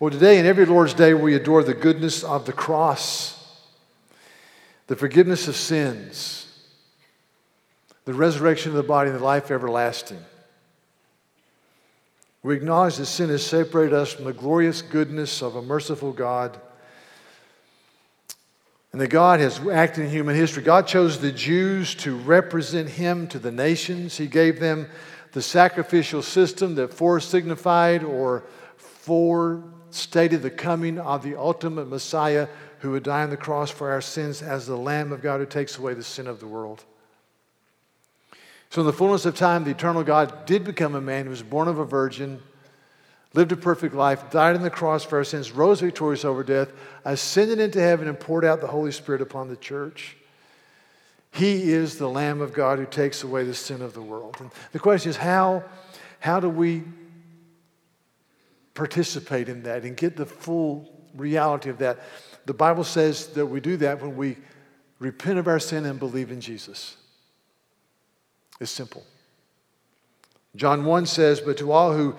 Well, today and every Lord's Day, we adore the goodness of the cross, the forgiveness of sins, the resurrection of the body, and the life everlasting. We acknowledge that sin has separated us from the glorious goodness of a merciful God. And that God has acted in human history. God chose the Jews to represent Him to the nations. He gave them the sacrificial system that foresignified or forestated the coming of the ultimate Messiah who would die on the cross for our sins as the Lamb of God who takes away the sin of the world. So, in the fullness of time, the eternal God did become a man. He was born of a virgin, lived a perfect life, died on the cross for our sins, rose victorious over death, ascended into heaven, and poured out the Holy Spirit upon the church. He is the Lamb of God who takes away the sin of the world. And the question is how, how do we participate in that and get the full reality of that? The Bible says that we do that when we repent of our sin and believe in Jesus. It's simple. John 1 says, But to all who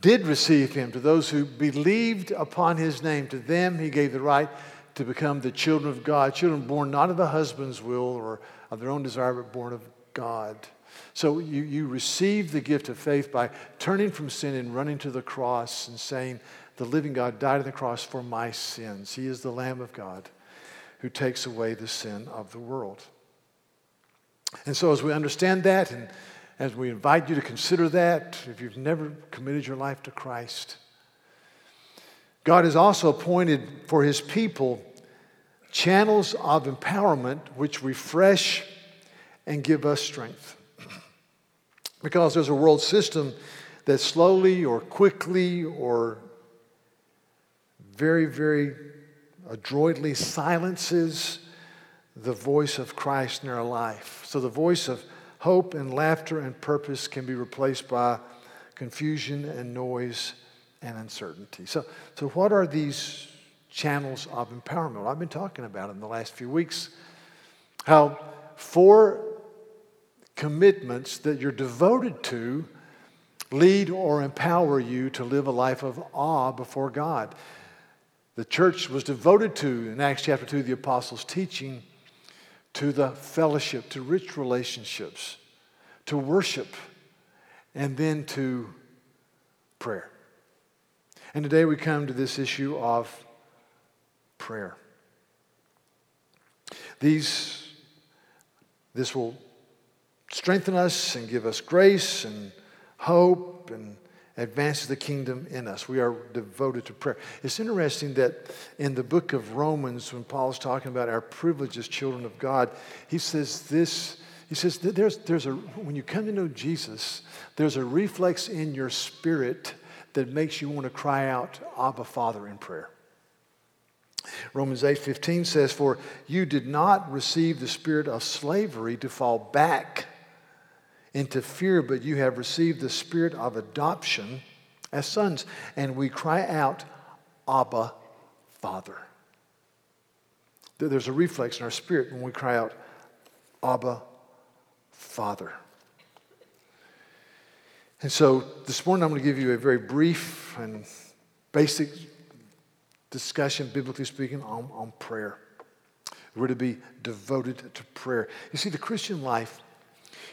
did receive him, to those who believed upon his name, to them he gave the right to become the children of God, children born not of a husband's will or of their own desire, but born of God. So you, you receive the gift of faith by turning from sin and running to the cross and saying, The living God died on the cross for my sins. He is the Lamb of God who takes away the sin of the world. And so, as we understand that, and as we invite you to consider that, if you've never committed your life to Christ, God has also appointed for his people channels of empowerment which refresh and give us strength. Because there's a world system that slowly or quickly or very, very adroitly silences the voice of Christ in our life. So the voice of hope and laughter and purpose can be replaced by confusion and noise and uncertainty. So, so what are these channels of empowerment? I've been talking about in the last few weeks. How four commitments that you're devoted to lead or empower you to live a life of awe before God. The church was devoted to, in Acts chapter 2, the apostles' teaching to the fellowship, to rich relationships, to worship, and then to prayer. And today we come to this issue of prayer. These, this will strengthen us and give us grace and hope and advances the kingdom in us. We are devoted to prayer. It's interesting that in the book of Romans, when Paul's talking about our privilege as children of God, he says this. He says there's, there's a, when you come to know Jesus, there's a reflex in your spirit that makes you want to cry out, Abba, Father, in prayer. Romans 8:15 says, For you did not receive the spirit of slavery to fall back into fear, but you have received the spirit of adoption as sons, and we cry out, Abba, Father. There's a reflex in our spirit when we cry out, Abba, Father. And so this morning I'm going to give you a very brief and basic discussion, biblically speaking, on, on prayer. We're to be devoted to prayer. You see, the Christian life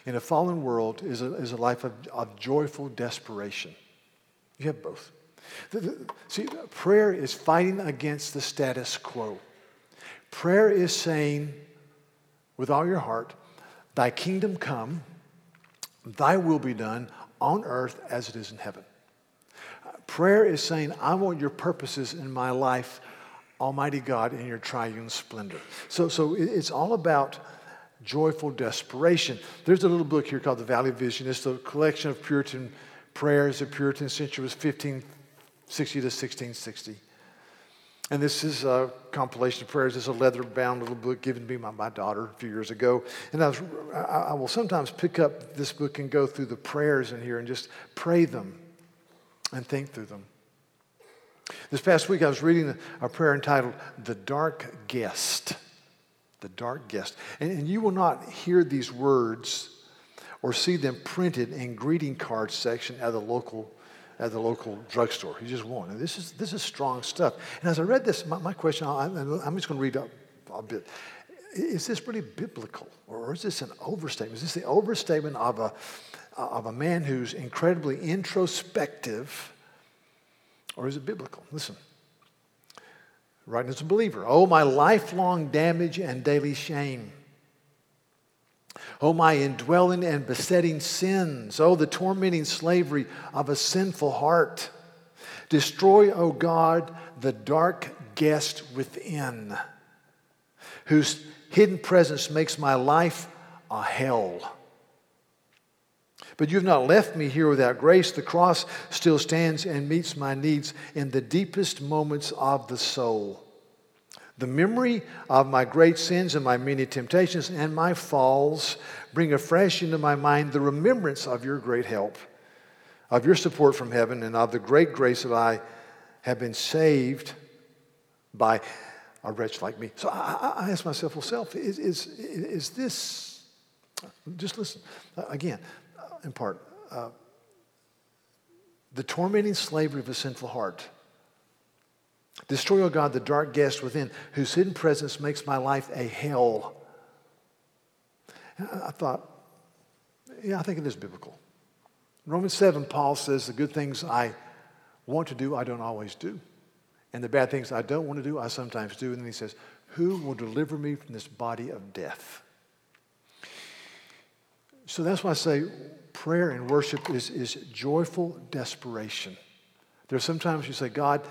in a fallen world is a, is a life of, of joyful desperation. You have both. The, the, see, prayer is fighting against the status quo. Prayer is saying, with all your heart, Thy kingdom come, Thy will be done on earth as it is in heaven. Prayer is saying, I want your purposes in my life, Almighty God, in your triune splendor. So, so it's all about joyful desperation. There's a little book here called The Valley Vision. It's a collection of Puritan prayers. The Puritan century was 1560 to 1660. And this is a compilation of prayers. It's a leather bound little book given to me by my daughter a few years ago. And I, was, I will sometimes pick up this book and go through the prayers in here and just pray them and think through them. This past week, I was reading a prayer entitled The Dark Guest the dark guest. And, and you will not hear these words or see them printed in greeting card section at the local at the local drugstore. You just won't. And this is, this is strong stuff. And as I read this, my, my question, I'm just going to read a, a bit. Is this really biblical? Or is this an overstatement? Is this the overstatement of a, of a man who's incredibly introspective? Or is it biblical? Listen. Writing as a believer. Oh, my lifelong damage and daily shame. Oh, my indwelling and besetting sins. Oh, the tormenting slavery of a sinful heart. Destroy, O oh God, the dark guest within, whose hidden presence makes my life a hell. But you've not left me here without grace. The cross still stands and meets my needs in the deepest moments of the soul. The memory of my great sins and my many temptations and my falls bring afresh into my mind the remembrance of your great help, of your support from heaven, and of the great grace that I have been saved by a wretch like me. So I, I ask myself, well, self, is, is, is this, just listen, again, in part, uh, the tormenting slavery of a sinful heart Destroy, O God, the dark guest within, whose hidden presence makes my life a hell. I thought, yeah, I think it is biblical. In Romans 7, Paul says, The good things I want to do, I don't always do. And the bad things I don't want to do, I sometimes do. And then he says, Who will deliver me from this body of death? So that's why I say prayer and worship is, is joyful desperation. There's sometimes you say, God,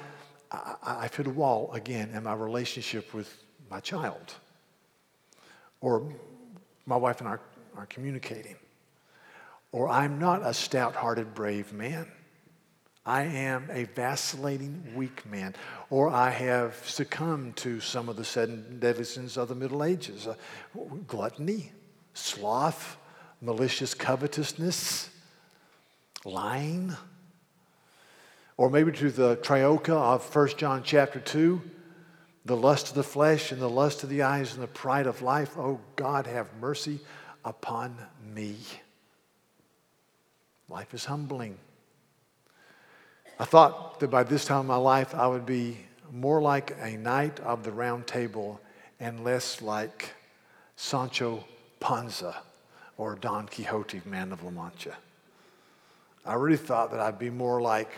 I, I've hit a wall again in my relationship with my child. Or my wife and I are communicating. Or I'm not a stout hearted, brave man. I am a vacillating, weak man. Or I have succumbed to some of the deadly sins of the Middle Ages uh, gluttony, sloth, malicious covetousness, lying or maybe to the trioka of 1 John chapter 2, the lust of the flesh and the lust of the eyes and the pride of life. Oh God, have mercy upon me. Life is humbling. I thought that by this time in my life I would be more like a knight of the round table and less like Sancho Panza or Don Quixote, man of La Mancha. I really thought that I'd be more like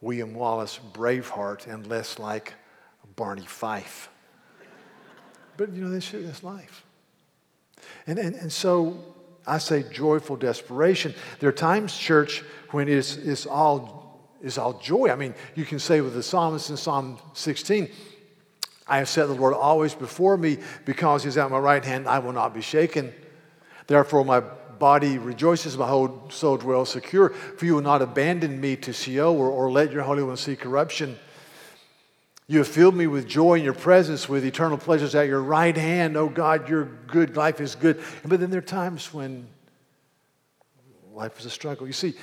William Wallace Braveheart and less like Barney Fife. But you know, this is life. And, and, and so I say joyful desperation. There are times, church, when it's, it's, all, it's all joy. I mean, you can say with the psalmist in Psalm 16, I have set the Lord always before me because he's at my right hand, I will not be shaken. Therefore, my body rejoices, my whole soul dwells secure. For you will not abandon me to Sheol or, or let your Holy One see corruption. You have filled me with joy in your presence, with eternal pleasures at your right hand. Oh God, your good life is good. But then there are times when life is a struggle. You see,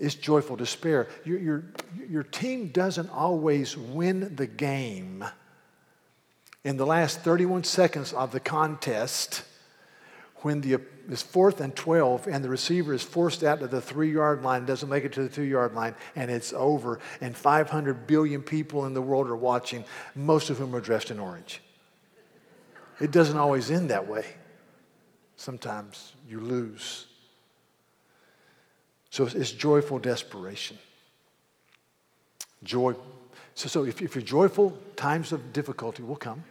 it's joyful despair. Your, your, your team doesn't always win the game. In the last 31 seconds of the contest, when the is fourth and 12, and the receiver is forced out to the three yard line, doesn't make it to the two yard line, and it's over. And 500 billion people in the world are watching, most of whom are dressed in orange. It doesn't always end that way. Sometimes you lose. So it's joyful desperation. Joy. So, so if, if you're joyful, times of difficulty will come.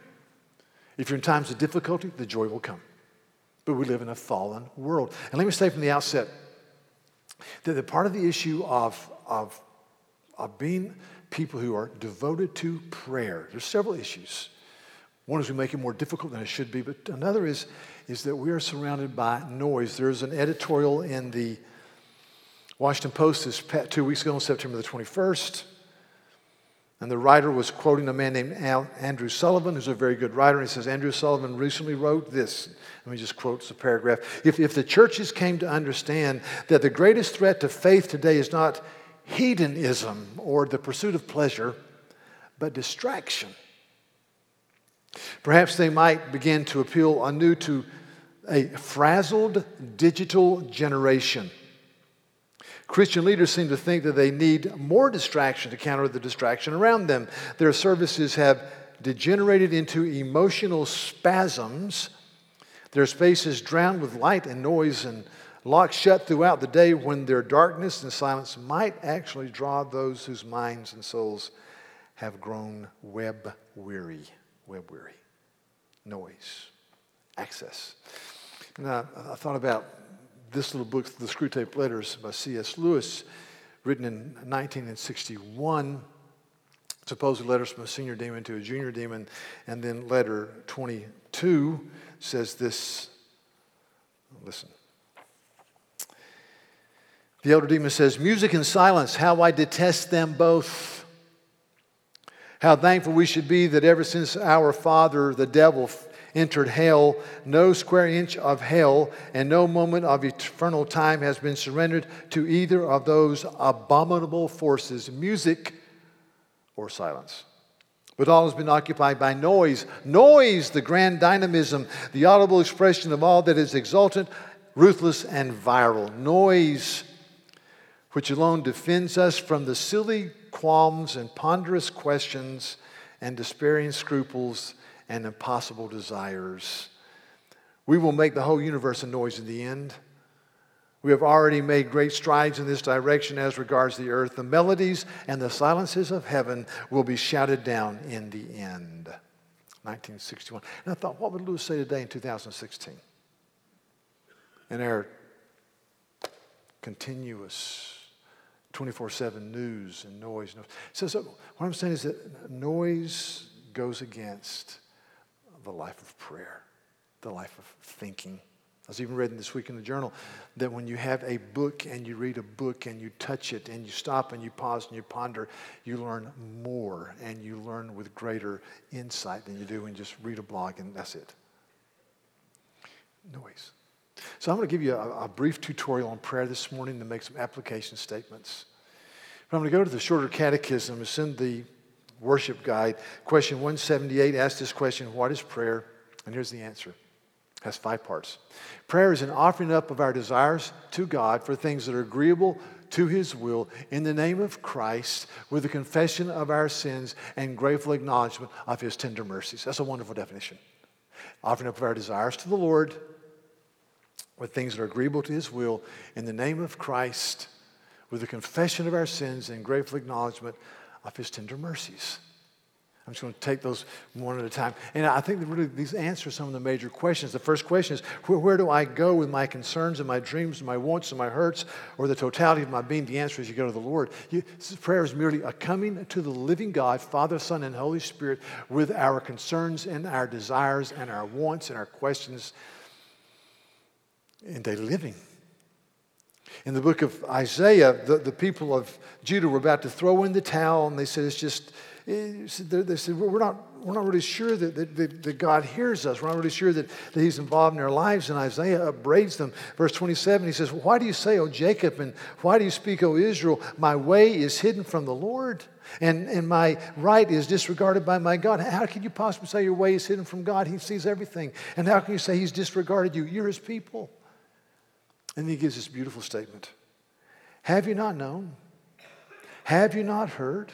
If you're in times of difficulty, the joy will come. But we live in a fallen world. And let me say from the outset that the part of the issue of, of, of being people who are devoted to prayer, there's several issues. One is we make it more difficult than it should be, but another is, is that we are surrounded by noise. There's an editorial in the Washington Post this two weeks ago on September the 21st and the writer was quoting a man named Andrew Sullivan, who's a very good writer. And he says, Andrew Sullivan recently wrote this. Let me just quote the paragraph. If, if the churches came to understand that the greatest threat to faith today is not hedonism or the pursuit of pleasure, but distraction, perhaps they might begin to appeal anew to a frazzled digital generation Christian leaders seem to think that they need more distraction to counter the distraction around them. Their services have degenerated into emotional spasms. Their spaces drowned with light and noise and locked shut throughout the day when their darkness and silence might actually draw those whose minds and souls have grown web weary. Web weary. Noise. Access. Now, I thought about this little book, The Screwtape Letters by C.S. Lewis, written in 1961. Supposedly letters from a senior demon to a junior demon. And then letter 22 says this. Listen. The elder demon says, Music and silence, how I detest them both. How thankful we should be that ever since our father, the devil, entered hell. No square inch of hell and no moment of eternal time has been surrendered to either of those abominable forces, music or silence. But all has been occupied by noise. Noise, the grand dynamism, the audible expression of all that is exultant, ruthless, and viral. Noise, which alone defends us from the silly qualms and ponderous questions and despairing scruples and impossible desires. We will make the whole universe a noise in the end. We have already made great strides in this direction as regards the earth. The melodies and the silences of heaven will be shouted down in the end. 1961. And I thought, what would Lewis say today in 2016? In our continuous 24 7 news and noise. So, so, what I'm saying is that noise goes against the life of prayer, the life of thinking. I was even reading this week in the journal that when you have a book and you read a book and you touch it and you stop and you pause and you ponder, you learn more and you learn with greater insight than you do when you just read a blog and that's it. Noise. So I'm going to give you a, a brief tutorial on prayer this morning to make some application statements. But I'm going to go to the shorter catechism. It's in the worship guide. Question 178 asks this question What is prayer? And here's the answer. It has five parts. Prayer is an offering up of our desires to God for things that are agreeable to His will in the name of Christ with a confession of our sins and grateful acknowledgement of His tender mercies. That's a wonderful definition. Offering up of our desires to the Lord with things that are agreeable to His will in the name of Christ with a confession of our sins and grateful acknowledgement of his tender mercies. I'm just going to take those one at a time. And I think that really these answer some of the major questions. The first question is where, where, do I go with my concerns and my dreams and my wants and my hurts or the totality of my being? The answer is you go to the Lord. You, prayer is merely a coming to the living God, Father, Son, and Holy Spirit with our concerns and our desires and our wants and our questions in daily living. In the book of Isaiah, the, the people of Judah were about to throw in the towel, and they said, It's just, eh, they said, We're not, we're not really sure that, that, that, God hears us. We're not really sure that, that He's involved in our lives. And Isaiah upbraids them. Verse 27, he says, Why do you say, O Jacob, and why do you speak, O Israel, my way is hidden from the Lord? And, and my right is disregarded by my God. How can you possibly say your way is hidden from God? He sees everything. And how can you say He's disregarded you? You're His people. And he gives this beautiful statement Have you not known? Have you not heard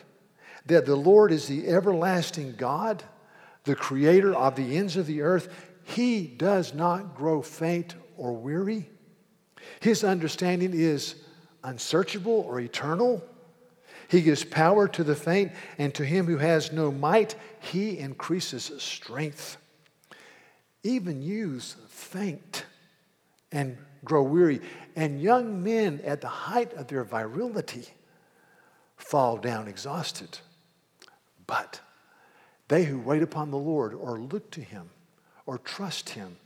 that the Lord is the everlasting God, the creator of the ends of the earth? He does not grow faint or weary. His understanding is unsearchable or eternal. He gives power to the faint, and to him who has no might, he increases strength. Even youths faint and grow weary, and young men at the height of their virility fall down exhausted. But they who wait upon the Lord or look to him or trust him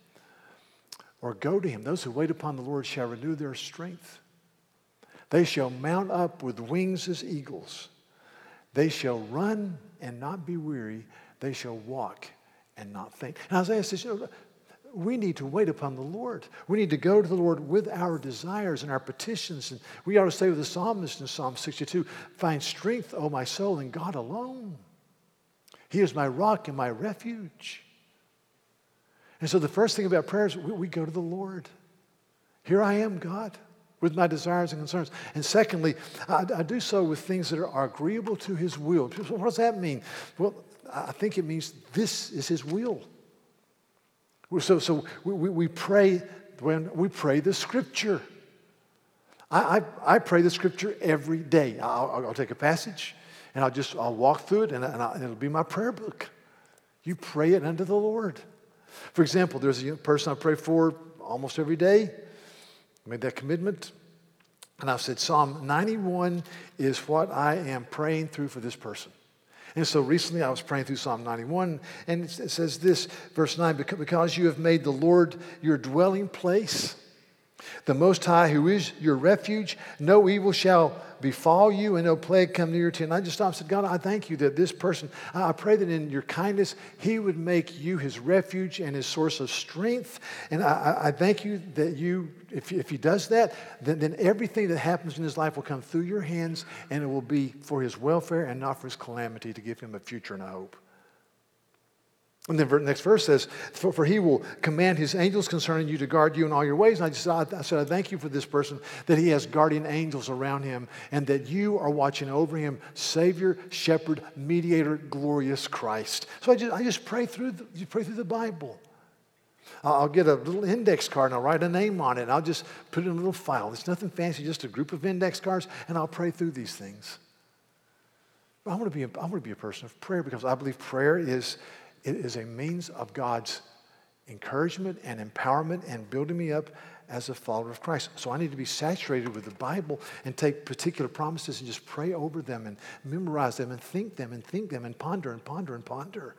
or go to him, those who wait upon the Lord shall renew their strength. They shall mount up with wings as eagles. They shall run and not be weary. They shall walk and not faint. And Isaiah says, you know, we need to wait upon the Lord. We need to go to the Lord with our desires and our petitions. And we ought to say with the psalmist in Psalm 62 Find strength, O my soul, in God alone. He is my rock and my refuge. And so the first thing about prayer is we, we go to the Lord. Here I am, God. with my desires and concerns. And secondly, I, I do so with things that are agreeable to His will. What does that mean? Well, I think it means this is His will. So, so we, we pray when we pray the Scripture. I, I, I pray the Scripture every day. I'll, I'll, take a passage and I'll just I'll walk through it and, and, and it'll be my prayer book. You pray it unto the Lord. For example, there's a person I pray for almost every day. I made that commitment. And I said, Psalm 91 is what I am praying through for this person. And so recently I was praying through Psalm 91, and it says this, verse 9 because you have made the Lord your dwelling place the Most High, who is your refuge, no evil shall befall you and no plague come near to you. And I just stopped and said, God, I thank you that this person, I pray that in your kindness, he would make you his refuge and his source of strength. And I, I thank you that you, if, if he does that, then, then everything that happens in his life will come through your hands and it will be for his welfare and not for his calamity to give him a future and a hope. And then the next verse says, for, for, he will command his angels concerning you to guard you in all your ways. And I just I, I said, I thank you for this person that he has guardian angels around him and that you are watching over him, Savior, Shepherd, Mediator, glorious Christ. So I just, I just pray through the, pray through the Bible. I'll get a little index card and I'll write a name on it and I'll just put it in a little file. It's nothing fancy, just a group of index cards, and I'll pray through these things. I want to be a, I want to be a person of prayer because I believe prayer is it is a means of God's encouragement and empowerment and building me up as a follower of Christ. So I need to be saturated with the Bible and take particular promises and just pray over them and memorize them and think them and think them and ponder and ponder and ponder.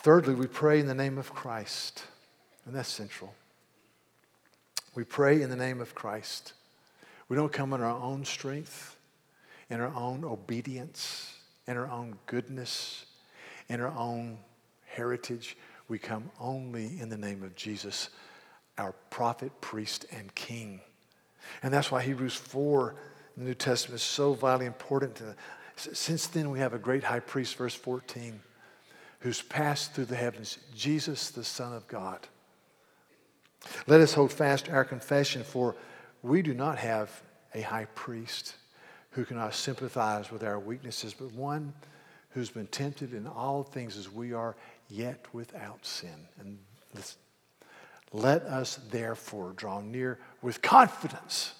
Thirdly, we pray in the name of Christ, and that's central. We pray in the name of Christ. We don't come in our own strength, in our own obedience in our own goodness, in our own heritage. We come only in the name of Jesus, our prophet, priest, and king. And that's why Hebrews 4 in the New Testament is so vitally important. To, since then, we have a great high priest, verse 14, who's passed through the heavens, Jesus, the Son of God. Let us hold fast our confession, for we do not have a high priest who cannot sympathize with our weaknesses, but one who's been tempted in all things as we are, yet without sin. And let us therefore draw near with confidence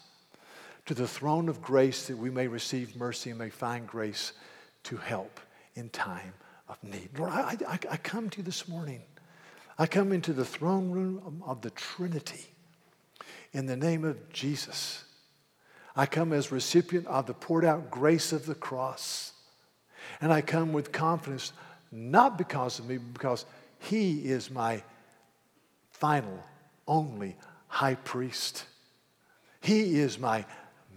to the throne of grace that we may receive mercy and may find grace to help in time of need. Lord, I, I, I come to you this morning. I come into the throne room of the Trinity in the name of Jesus I come as recipient of the poured out grace of the cross. And I come with confidence, not because of me, but because He is my final, only high priest. He is my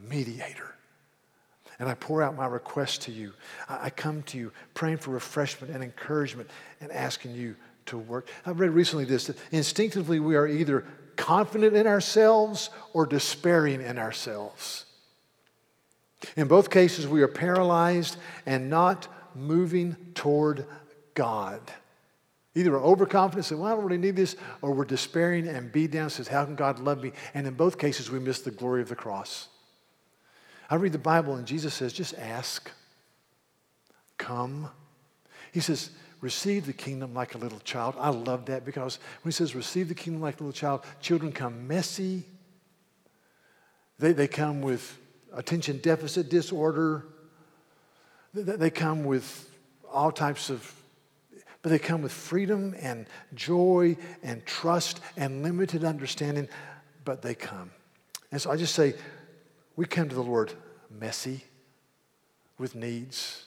mediator. And I pour out my request to you. I come to you praying for refreshment and encouragement and asking you to work. I read recently this that instinctively we are either confident in ourselves or despairing in ourselves. In both cases, we are paralyzed and not moving toward God. Either we're overconfident, say, well, I don't really need this, or we're despairing and beat down, says, how can God love me? And in both cases, we miss the glory of the cross. I read the Bible, and Jesus says, just ask, come. He says, receive the kingdom like a little child. I love that because when he says, receive the kingdom like a little child, children come messy. They, they come with attention deficit disorder. They come with all types of, but they come with freedom and joy and trust and limited understanding, but they come. And so I just say, we come to the Lord messy with needs.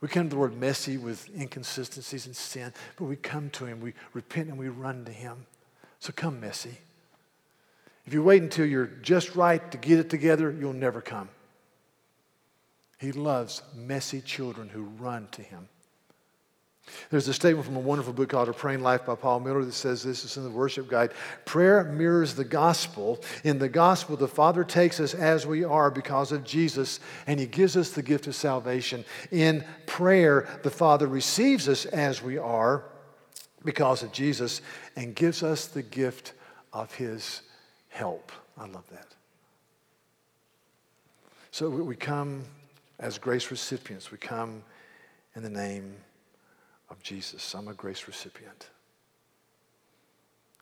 We come to the Lord messy with inconsistencies and sin, but we come to Him, we repent and we run to Him. So come messy. If you wait until you're just right to get it together, you'll never come. He loves messy children who run to him. There's a statement from a wonderful book called A Praying Life by Paul Miller that says this is in the worship guide. Prayer mirrors the gospel. In the gospel, the Father takes us as we are because of Jesus, and He gives us the gift of salvation. In prayer, the Father receives us as we are because of Jesus and gives us the gift of his help. I love that. So we come as grace recipients. We come in the name of Jesus. I'm a grace recipient.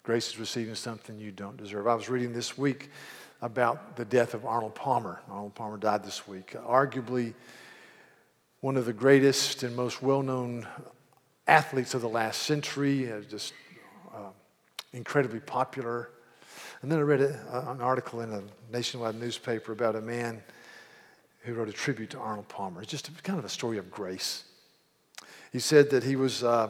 Grace is receiving something you don't deserve. I was reading this week about the death of Arnold Palmer. Arnold Palmer died this week. Arguably one of the greatest and most well known athletes of the last century, uh, just uh, incredibly popular. And then I read a, an article in a nationwide newspaper about a man who wrote a tribute to Arnold Palmer. It's just kind of a story of grace. He said that he was. Uh,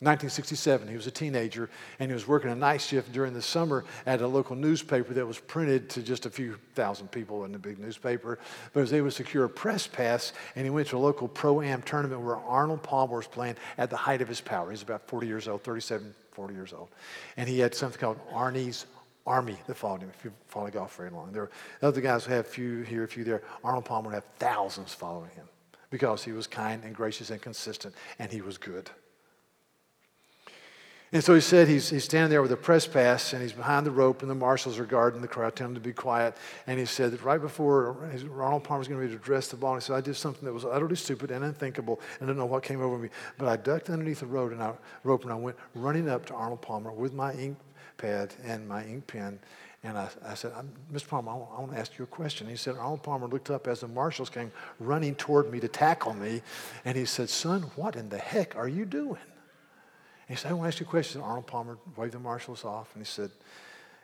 1967, he was a teenager, and he was working a night shift during the summer at a local newspaper that was printed to just a few thousand people in the big newspaper. But he was able to secure a press pass, and he went to a local pro am tournament where Arnold Palmer was playing at the height of his power. He's about 40 years old, 37, 40 years old. And he had something called Arnie's Army that followed him, if you follow golf very long. There were other guys who have a few here, a few there. Arnold Palmer had thousands following him because he was kind and gracious and consistent, and he was good. And so he said he's, he's standing there with a press pass and he's behind the rope and the marshals are guarding the crowd, telling him to be quiet. And he said that right before Arnold Palmer was going to be to address the ball, he said, I did something that was utterly stupid and unthinkable and I don't know what came over me. But I ducked underneath the rope and I, rope and I went running up to Arnold Palmer with my ink pad and my ink pen. And I, I said, Mr. Palmer, I want, I want to ask you a question. He said, Arnold Palmer looked up as the marshals came running toward me to tackle me. And he said, Son, what in the heck are you doing? he said, I want to ask you a question. Arnold Palmer waved the marshals off and he said,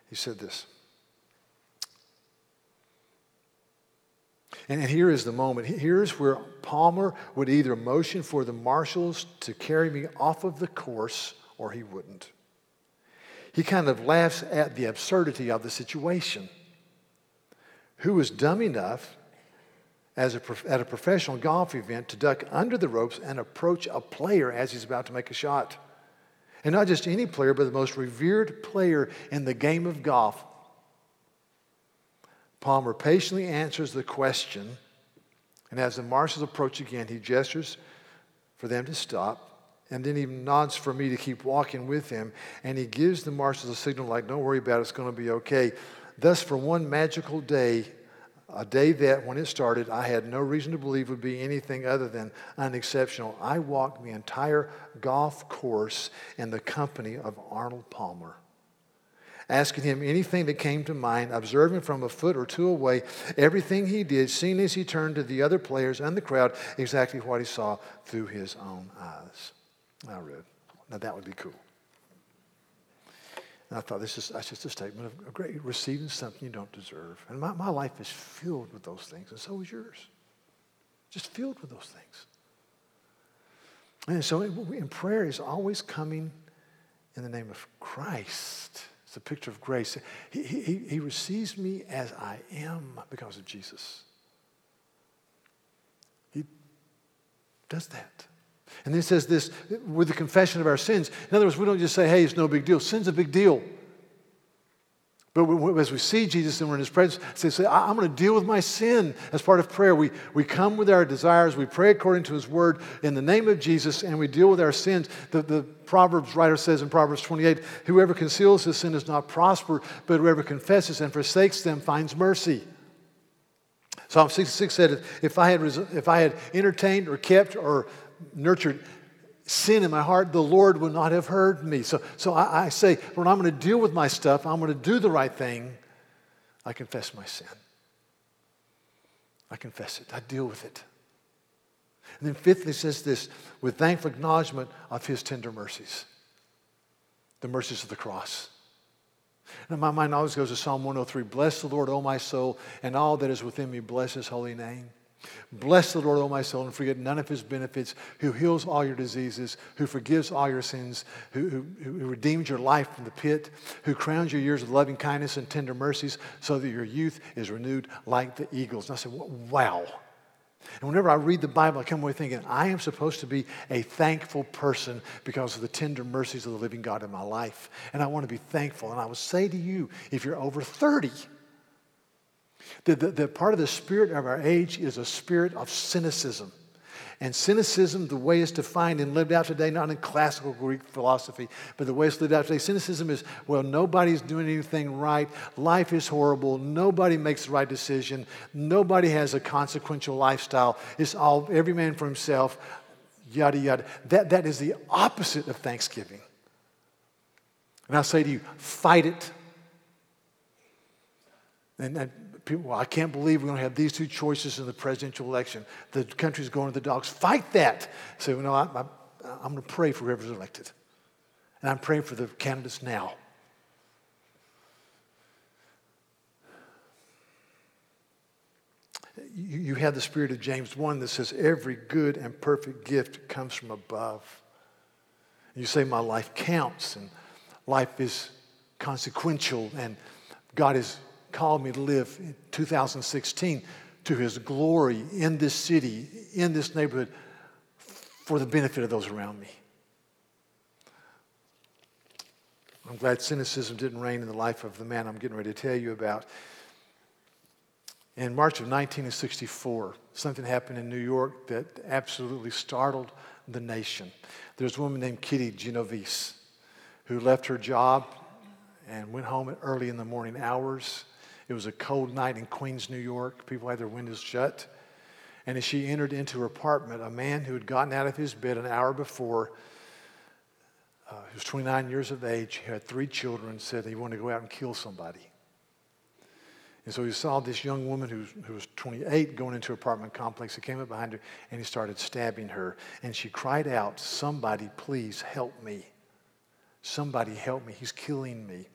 he said this. And here is the moment. Here's where Palmer would either motion for the marshals to carry me off of the course or he wouldn't. He kind of laughs at the absurdity of the situation. Who was dumb enough as a, at a professional golf event to duck under the ropes and approach a player as he's about to make a shot? And not just any player, but the most revered player in the game of golf. Palmer patiently answers the question, and as the marshals approach again, he gestures for them to stop, and then he nods for me to keep walking with him, and he gives the marshals a signal like, Don't worry about it, it's going to be okay. Thus, for one magical day, a day that, when it started, I had no reason to believe would be anything other than unexceptional. I walked the entire golf course in the company of Arnold Palmer, asking him anything that came to mind, observing from a foot or two away everything he did, seeing as he turned to the other players and the crowd exactly what he saw through his own eyes. I read. Now that would be cool. And I thought, this is that's just a statement of great receiving something you don't deserve. And my, my life is filled with those things, and so is yours. Just filled with those things. And so in prayer is always coming in the name of Christ. It's a picture of grace. He, he, he receives me as I am because of Jesus. He does that. And then says this with the confession of our sins. In other words, we don't just say, hey, it's no big deal. Sin's a big deal. But as we see Jesus and we're in his presence, say, say I'm going to deal with my sin as part of prayer. We, we come with our desires, we pray according to his word in the name of Jesus, and we deal with our sins. The, the Proverbs writer says in Proverbs 28 whoever conceals his sin does not prosper, but whoever confesses and forsakes them finds mercy. Psalm 66 said, if I had, if I had entertained or kept or nurtured sin in my heart, the Lord would not have heard me. So, so I, I say, when I'm going to deal with my stuff, I'm going to do the right thing. I confess my sin. I confess it. I deal with it. And then fifthly says this with thankful acknowledgement of his tender mercies, the mercies of the cross. And my mind always goes to Psalm 103 Bless the Lord, O my soul, and all that is within me, bless his holy name. Bless the Lord, O my soul, and forget none of his benefits, who heals all your diseases, who forgives all your sins, who, who, who, redeems your life from the pit, who crowns your years with loving kindness and tender mercies, so that your youth is renewed like the eagles. And I said, wow. And whenever I read the Bible, I come away thinking, I am supposed to be a thankful person because of the tender mercies of the living God in my life. And I want to be thankful. And I would say to you, if you're over 30, the, the, the part of the spirit of our age is a spirit of cynicism. And cynicism, the way it's defined and lived out today, not in classical Greek philosophy, but the way it's lived out today, cynicism is, well, nobody's doing anything right. Life is horrible. Nobody makes the right decision. Nobody has a consequential lifestyle. It's all every man for himself, yada, yada. That, that is the opposite of thanksgiving. And I say to you, fight it. And, and people, well, I can't believe we're going to have these two choices in the presidential election. The country's going to the dogs. Fight that. Say, well, no, I, I, I'm going to pray for whoever's elected. And I'm praying for the candidates now. You, you have the spirit of James 1 that says, Every good and perfect gift comes from above. You say, My life counts, and life is consequential, and God has called me to live in 2016 to his glory in this city, in this neighborhood, for the benefit of those around me. I'm glad cynicism didn't reign in the life of the man I'm getting ready to tell you about. In March of 1964, something happened in New York that absolutely startled the nation. There's a woman named Kitty Genovese who left her job and went home early in the morning hours it was a cold night in Queens, New York. People had their windows shut. And as she entered into her apartment, a man who had gotten out of his bed an hour before, uh, he was 29 years of age, had three children, said he wanted to go out and kill somebody. And so he saw this young woman who, who was 28 going into an apartment complex. He came up behind her and he started stabbing her. And she cried out, Somebody, please help me. Somebody help me. He's killing me.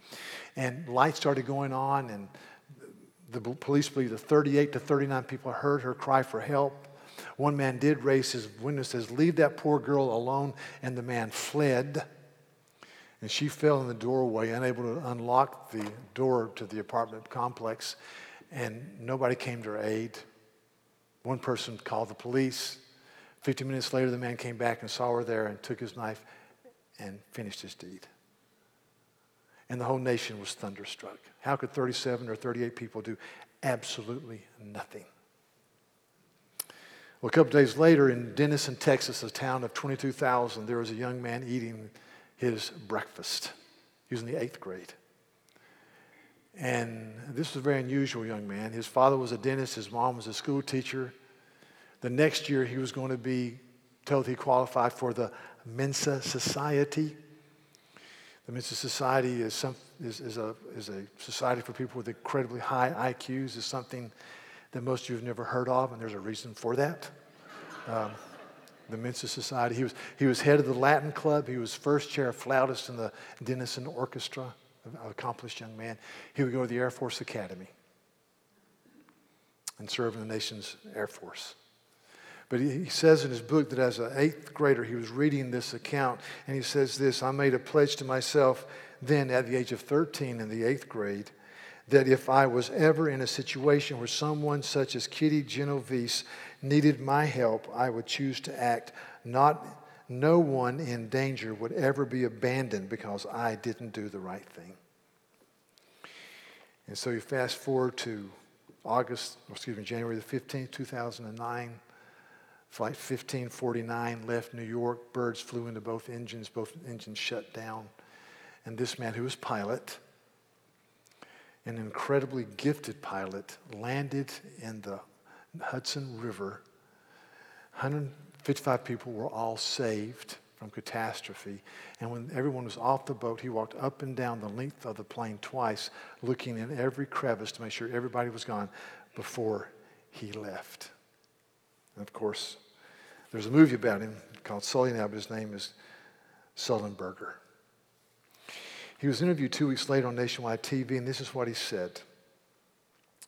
And lights started going on, and the police believe that 38 to 39 people heard her cry for help. One man did raise his and says, Leave that poor girl alone. And the man fled. And she fell in the doorway, unable to unlock the door to the apartment complex. And nobody came to her aid. One person called the police. 50 minutes later, the man came back and saw her there and took his knife and finished his deed and the whole nation was thunderstruck. How could 37 or 38 people do absolutely nothing? Well, a couple days later in Denison, Texas, a town of 22,000, there was a young man eating his breakfast. He was in the eighth grade. And this was a very unusual young man. His father was a dentist, his mom was a school teacher. The next year, he was going to be told he qualified for the Mensa Society. The Mensa Society is, some, is, is, a, is a society for people with incredibly high IQs, is something that most of you have never heard of, and there's a reason for that. Um, the Mensa Society. He was, he was head of the Latin Club. He was first chair flautist in the Denison Orchestra, an accomplished young man. He would go to the Air Force Academy and serve in the nation's Air Force. But he, says in his book that as an eighth grader, he was reading this account, and he says this I made a pledge to myself then at the age of 13 in the eighth grade that if I was ever in a situation where someone such as Kitty Genovese needed my help, I would choose to act. Not no one in danger would ever be abandoned because I didn't do the right thing. And so you fast forward to August, excuse me, January the 15th, 2009. Flight 1549 left New York. Birds flew into both engines. Both engines shut down. And this man, who was pilot, an incredibly gifted pilot, landed in the Hudson River. 155 people were all saved from catastrophe. And when everyone was off the boat, he walked up and down the length of the plane twice, looking in every crevice to make sure everybody was gone before he left. And of course, there's a movie about him called Sully now, but his name is Sullenberger. He was interviewed two weeks later on nationwide TV, and this is what he said.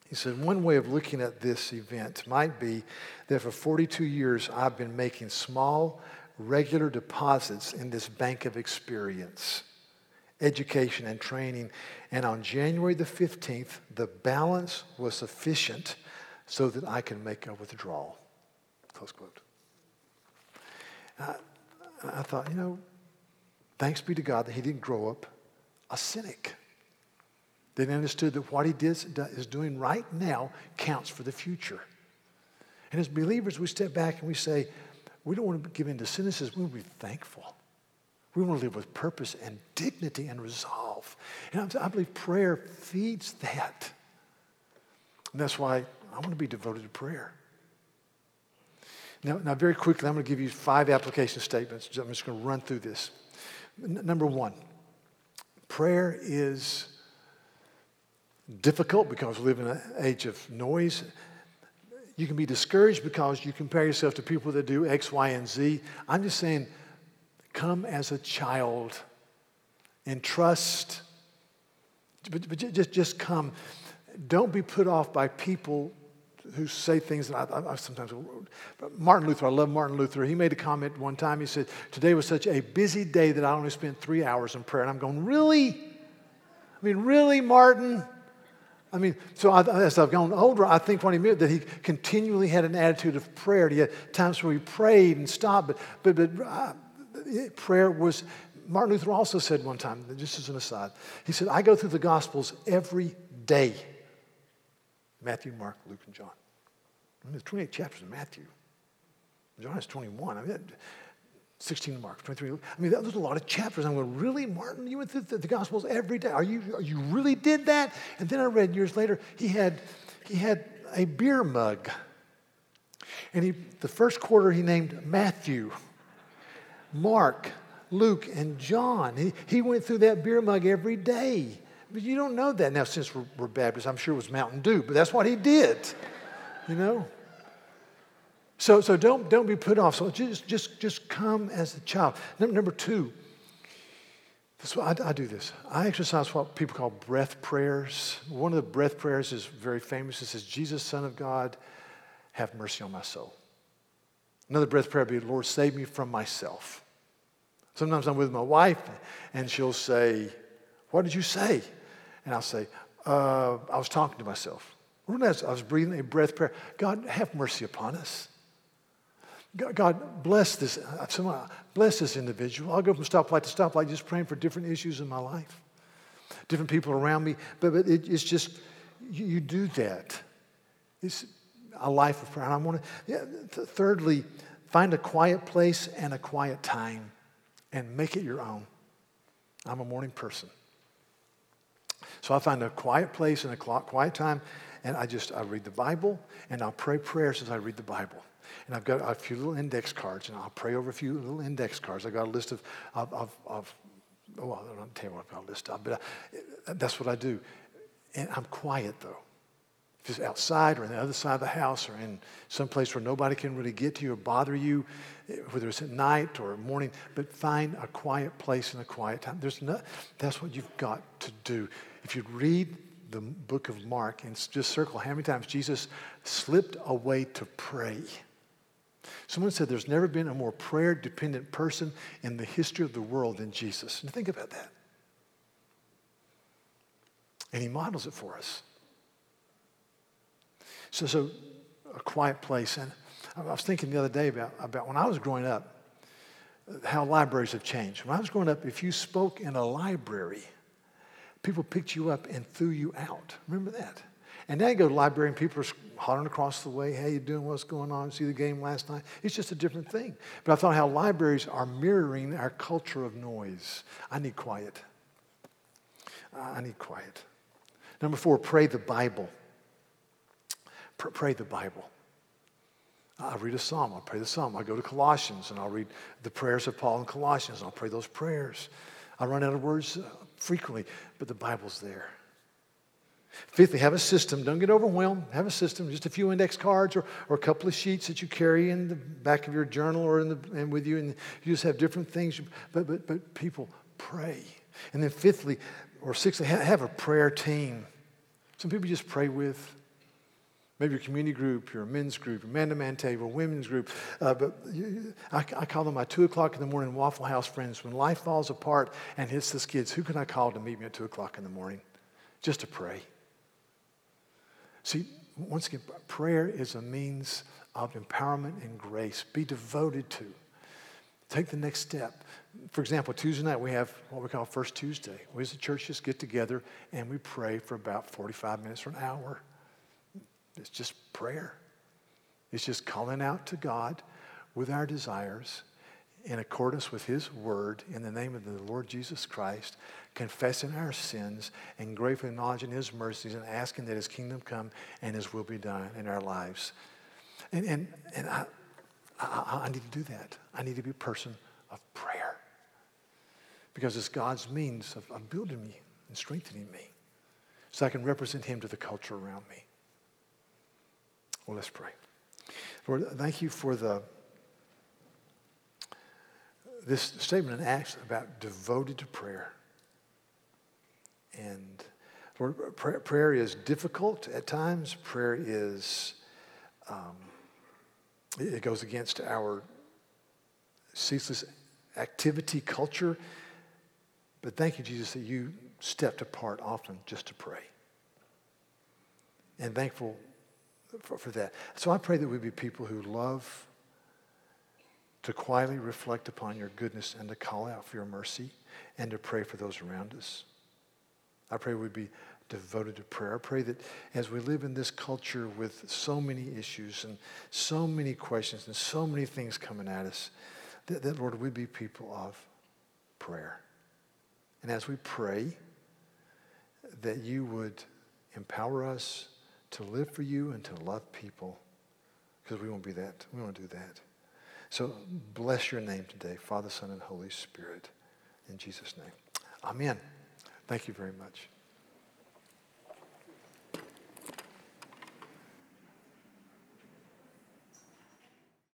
He said, One way of looking at this event might be that for 42 years I've been making small, regular deposits in this bank of experience, education, and training. And on January the 15th, the balance was sufficient so that I can make a withdrawal. Close quote. I, I thought, you know, thanks be to God that he didn't grow up a cynic. They understood that what he did, is doing right now counts for the future. And as believers, we step back and we say, We don't want to give in to cynicism. We want to be thankful. We want to live with purpose and dignity and resolve. And I believe prayer feeds that. And that's why I want to be devoted to prayer. Now, now, very quickly, I'm going to give you five application statements. I'm just going to run through this. N- number one, prayer is difficult because we live in an age of noise. You can be discouraged because you compare yourself to people that do X, Y, and Z. I'm just saying, come as a child and trust. But, but just, just come. Don't be put off by people who say things that I, I, sometimes. Martin Luther, I love Martin Luther. He made a comment one time. He said, "Today was such a busy day that I only spent three hours in prayer." And I'm going, "Really? I mean, really, Martin?" I mean, so I, as I've gone older, I think what he meant that he continually had an attitude of prayer. He had times where he prayed and stopped, but but, but uh, prayer was. Martin Luther also said one time, just as an aside, he said, "I go through the Gospels every day." Matthew, Mark, Luke, and John. I mean, there's 28 chapters in Matthew. John has 21. I mean, 16 Mark, 23. I mean, there's a lot of chapters. I'm going, really, Martin? You went through the, the Gospels every day. Are you, are you really did that? And then I read years later, he had, he had a beer mug. And he, the first quarter he named Matthew, Mark, Luke, and John. He, he went through that beer mug every day. But you don't know that now since we're, we're Baptists. I'm sure it was Mountain Dew, but that's what he did, you know? So, so don't, don't be put off. So just, just, just come as a child. Number, two, this, I, I do this. I exercise what people call breath prayers. One of the breath prayers is very famous. It says, Jesus, Son of God, have mercy on my soul. Another breath prayer would be, Lord, save me from myself. Sometimes I'm with my wife and she'll say, What did you say? And I'll say, uh, I was talking to myself. I was breathing a breath prayer. God, have mercy upon us. God, bless this, bless this individual. I'll go from stoplight to stoplight just praying for different issues in my life, different people around me. But, but it, it's just, you, you, do that. It's a life of prayer. I want to, yeah, th- thirdly, find a quiet place and a quiet time and make it your own. I'm a morning person. So I find a quiet place and a quiet time, and I just, I read the Bible, and I'll pray prayers as I read the Bible. And I've got a few little index cards, and I'll pray over a few little index cards. I've got a list of, of, of, of oh, I don't tell you what I've got a list of, but uh, that's what I do. And I'm quiet, though. If it's outside or on the other side of the house or in some place where nobody can really get to you or bother you, whether it's at night or morning, but find a quiet place and a quiet time. There's no, that's what you've got to do. If you read the book of Mark and just circle how many times Jesus slipped away to pray. Someone said there's never been a more prayer dependent person in the history of the world than Jesus. And think about that. And he models it for us. So, so a quiet place. And I was thinking the other day about, about when I was growing up, how libraries have changed. When I was growing up, if you spoke in a library, people picked you up and threw you out. Remember that? And now you go to the library and people are hollering across the way, hey, you doing what's going on? See the game last night? It's just a different thing. But I thought how libraries are mirroring our culture of noise. I need quiet. I need quiet. Number four, pray the Bible. Pr- pray the Bible. I read a psalm, I'll pray the psalm. I go to Colossians and I'll read the prayers of Paul in Colossians and I'll pray those prayers. I run out of words uh, frequently, but the Bible's there. Fifthly, have a system. Don't get overwhelmed. Have a system, just a few index cards or, or a couple of sheets that you carry in the back of your journal or in the, and with you, and you just have different things. But, but, but people, pray. And then fifthly, or sixthly, have a prayer team. Some people just pray with. Maybe your community group, your men's group, your man-to-man table, women's group. Uh, but you, I, I, call them my 2 o'clock in the morning Waffle House friends. When life falls apart and hits the skids, who can I call to meet me at 2 o'clock in the morning? Just to pray. See, once again, prayer is a means of empowerment and grace. Be devoted to. Take the next step. For example, Tuesday night we have what we call First Tuesday. We as a church just get together and we pray for about 45 minutes or an hour. It's just prayer. It's just calling out to God with our desires in accordance with his word in the name of the Lord Jesus Christ, confessing our sins and gratefully acknowledging his mercies and asking that his kingdom come and his will be done in our lives. And, and, and I, I, I need to do that. I need to be a person of prayer because it's God's means of, of building me and strengthening me so I can represent him to the culture around me. Well, let's pray. Lord, thank you for the this statement in Acts about devoted to prayer. And Lord, prayer, is difficult at times. Prayer is, um, it goes against our ceaseless activity culture. But thank you, Jesus, that you stepped apart often just to pray. And thankful for, for that. So I pray that we be people who love to quietly reflect upon your goodness and to call out for your mercy and to pray for those around us. I pray we'd be devoted to prayer. I pray that as we live in this culture with so many issues and so many questions and so many things coming at us, that, that Lord, we'd be people of prayer. And as we pray, that you would empower us to live for you and to love people because we won't be that. We won't do that. So bless your name today, Father, Son, and Holy Spirit. In Jesus' name. Amen. Thank you very much.